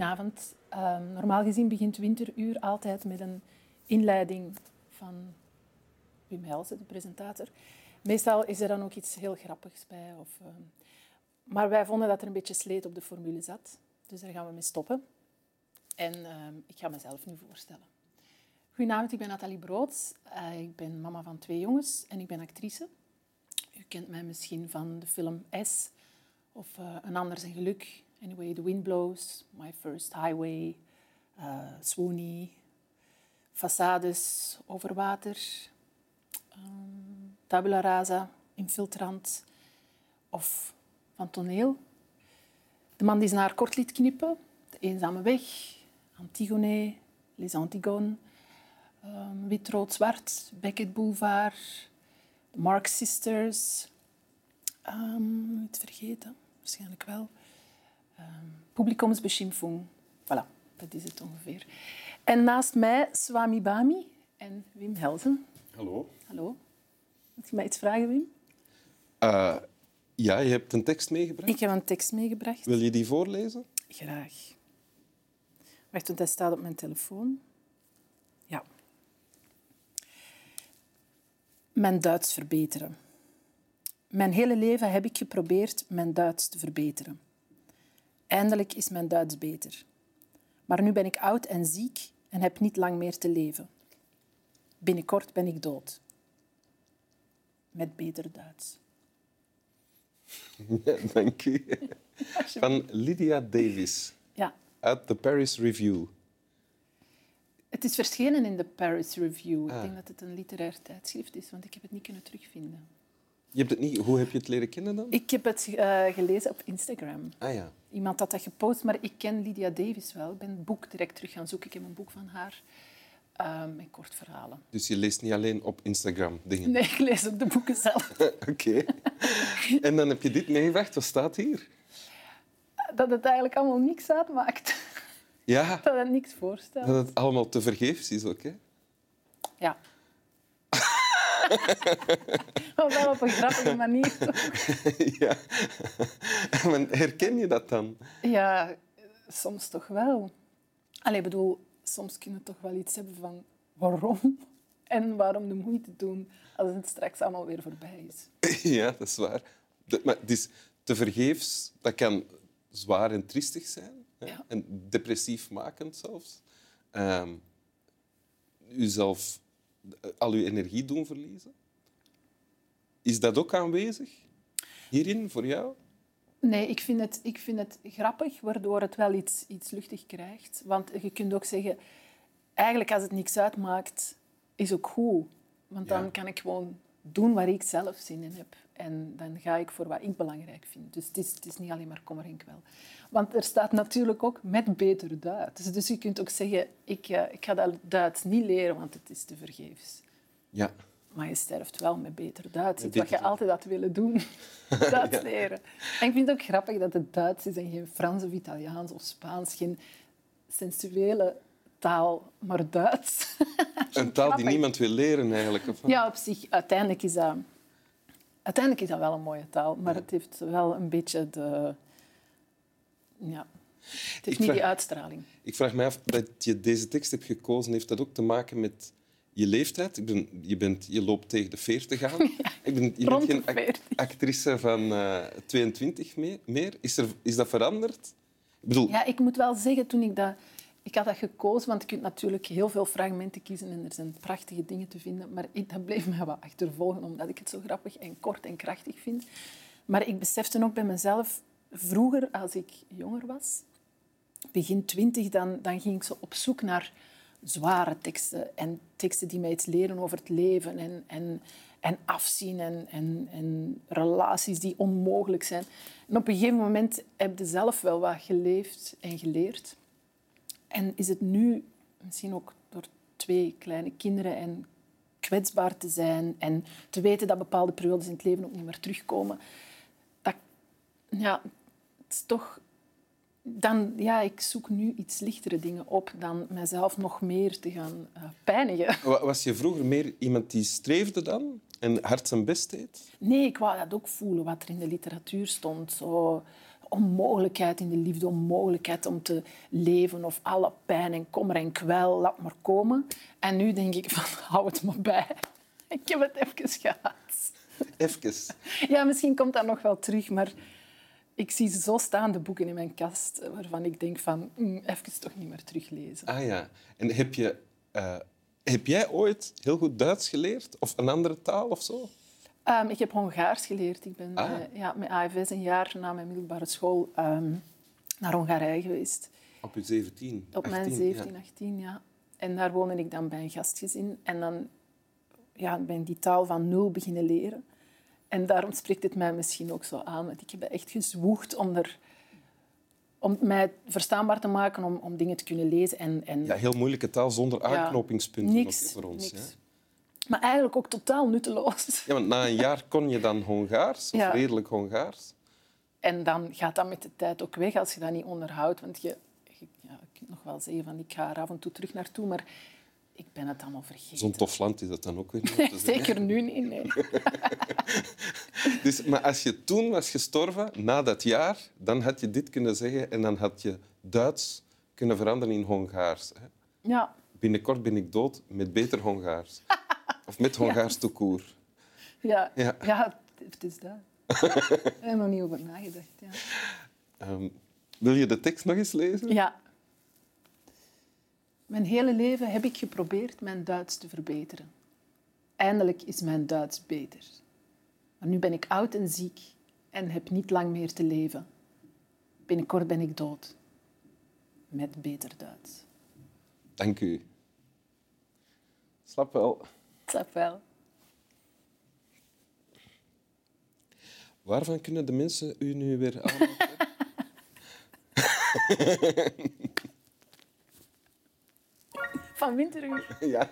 Goedenavond. Ehm, normaal gezien begint Winteruur altijd met een inleiding van Wim Helsen, de presentator. Meestal is er dan ook iets heel grappigs bij. Of, ehm, maar wij vonden dat er een beetje sleet op de formule zat. Dus daar gaan we mee stoppen. En ehm, ik ga mezelf nu voorstellen. Goedenavond, ik ben Nathalie Broods. Uh, ik ben mama van twee jongens en ik ben actrice. U kent mij misschien van de film S of uh, Een ander zijn geluk. Anyway, The Wind Blows, My First Highway, uh, Swoony, Façades over water, um, Tabula Rasa, Infiltrant of van toneel. De man die zijn haar kort liet knippen, De Eenzame Weg, Antigone, Les Antigones, um, Wit, Rood, Zwart, Beckett Boulevard, de Marx Sisters. Um, iets vergeten, waarschijnlijk wel. Um, publikumsbeschimpfung. Voilà, dat is het ongeveer. En naast mij Swami Bami en Wim Helzen. Hallo. Hallo. Moet je mij iets vragen, Wim? Uh, ja, je hebt een tekst meegebracht. Ik heb een tekst meegebracht. Wil je die voorlezen? Graag. Wacht, want hij staat op mijn telefoon. Ja. Mijn Duits verbeteren. Mijn hele leven heb ik geprobeerd mijn Duits te verbeteren. Eindelijk is mijn Duits beter. Maar nu ben ik oud en ziek en heb niet lang meer te leven. Binnenkort ben ik dood. Met beter Duits. Ja, dank u. Van Lydia Davis. Ja. Uit de Paris Review. Het is verschenen in de Paris Review. Ik ah. denk dat het een literair tijdschrift is, want ik heb het niet kunnen terugvinden. Je hebt het niet... Hoe heb je het leren kennen dan? Ik heb het uh, gelezen op Instagram. Ah ja. Iemand had dat gepost, maar ik ken Lydia Davis wel. Ik ben het boek direct terug gaan zoeken. Ik heb een boek van haar uh, met kort verhalen. Dus je leest niet alleen op Instagram dingen? Nee, ik lees ook de boeken zelf. Oké. En dan heb je dit meegebracht. Wat staat hier? Dat het eigenlijk allemaal niks uitmaakt. Ja. Dat het niks voorstelt. Dat het allemaal te vergeefs is ook, hè? Ja. maar wel op een grappige manier. ja. Maar herken je dat dan? Ja, soms toch wel. Allee, bedoel, soms kunnen we toch wel iets hebben van waarom en waarom de moeite doen als het straks allemaal weer voorbij is. ja, dat is waar. maar het is te vergeefs, dat kan zwaar en triestig zijn. Ja. En depressief makend zelfs. Um, uzelf al uw energie doen verliezen. Is dat ook aanwezig hierin voor jou? Nee, ik vind het, ik vind het grappig, waardoor het wel iets, iets luchtig krijgt. Want je kunt ook zeggen, eigenlijk als het niks uitmaakt, is ook goed. Want dan kan ik gewoon doen waar ik zelf zin in heb. En dan ga ik voor wat ik belangrijk vind. Dus het is, het is niet alleen maar kommer en kwel. Want er staat natuurlijk ook met beter Duits. Dus je kunt ook zeggen, ik, uh, ik ga dat Duits niet leren, want het is te vergeefs. Ja. Maar je sterft wel met beter Duits. Het wat je altijd had willen doen. Duits leren. En ik vind het ook grappig dat het Duits is en geen Frans of Italiaans of Spaans. Geen sensuele taal, maar Duits. Een taal die niemand wil leren eigenlijk? Of? Ja, op zich. Uiteindelijk is dat... Uiteindelijk is dat wel een mooie taal, maar het heeft wel een beetje de... Ja, het heeft niet die uitstraling. Ik vraag me af dat je deze tekst hebt gekozen. Heeft dat ook te maken met je leeftijd? Ik ben, je, bent, je loopt tegen de 40 aan. ik ben, je bent geen actrice van uh, eh, 22 meer. Is, er, is dat veranderd? Ik bedoel... Ja, ik moet wel zeggen, toen ik dat... Ik had dat gekozen, want je kunt natuurlijk heel veel fragmenten kiezen en er zijn prachtige dingen te vinden. Maar dat bleef me wat achtervolgen, omdat ik het zo grappig en kort en krachtig vind. Maar ik besefte ook bij mezelf, vroeger, als ik jonger was, begin twintig, dan, dan ging ik zo op zoek naar zware teksten en teksten die mij iets leren over het leven en, en, en afzien en, en, en relaties die onmogelijk zijn. En op een gegeven moment heb je zelf wel wat geleefd en geleerd. En is het nu, misschien ook door twee kleine kinderen en kwetsbaar te zijn en te weten dat bepaalde periodes in het leven ook niet meer terugkomen, dat, ja, het is toch dan, ja, ik zoek nu iets lichtere dingen op dan mezelf nog meer te gaan uh, pijnigen. Was je vroeger meer iemand die streefde dan en hard zijn best deed? Nee, ik wou dat ook voelen, wat er in de literatuur stond. Zo onmogelijkheid in de liefde, onmogelijkheid om te leven of alle pijn en kommer en kwel, laat maar komen. En nu denk ik van, hou het maar bij. Ik heb het even gehad. Even. Ja, misschien komt dat nog wel terug, maar ik zie zo staan de boeken in mijn kast waarvan ik denk van, mm, even toch niet meer teruglezen. Ah ja. En heb, je, uh, heb jij ooit heel goed Duits geleerd? Of een andere taal of zo? Um, ik heb Hongaars geleerd. Ik ben ah. uh, ja, met AFS een jaar na mijn middelbare school um, naar Hongarije geweest. Op je 17? Op 18, mijn 17, ja. 18, ja. En daar woonde ik dan bij een gastgezin. En dan ja, ben ik die taal van nul beginnen leren. En daarom spreekt het mij misschien ook zo aan. Want ik heb echt gezwoegd om, er, om mij verstaanbaar te maken, om, om dingen te kunnen lezen. En, en... Ja, heel moeilijke taal zonder aanknopingspunten ja, niks, voor ons. Niks. Maar eigenlijk ook totaal nutteloos. Ja, want na een jaar kon je dan Hongaars, of redelijk Hongaars. En dan gaat dat met de tijd ook weg als je dat niet onderhoudt. Want je, je ja, kunt nog wel zeggen van ik ga er af en toe terug naartoe, maar ik ben het allemaal vergeten. Zo'n tof land is dat dan ook weer niet. zeker nu niet, nee. dus, maar als je toen was gestorven, na dat jaar, dan had je dit kunnen zeggen en dan had je Duits kunnen veranderen in Hongaars. Hè? Ja. Binnenkort ben ik dood met beter Hongaars. Of met Hongaars ja. toekoer. Ja, ja. ja, het is dat. Ik heb er nog niet over nagedacht. Ja. Um, wil je de tekst nog eens lezen? Ja. Mijn hele leven heb ik geprobeerd mijn Duits te verbeteren. Eindelijk is mijn Duits beter. Maar nu ben ik oud en ziek en heb niet lang meer te leven. Binnenkort ben ik dood. Met beter Duits. Dank u. Slap wel. Slap wel. Waarvan kunnen de mensen u nu weer aanmaken? Van Winteruur. Ja.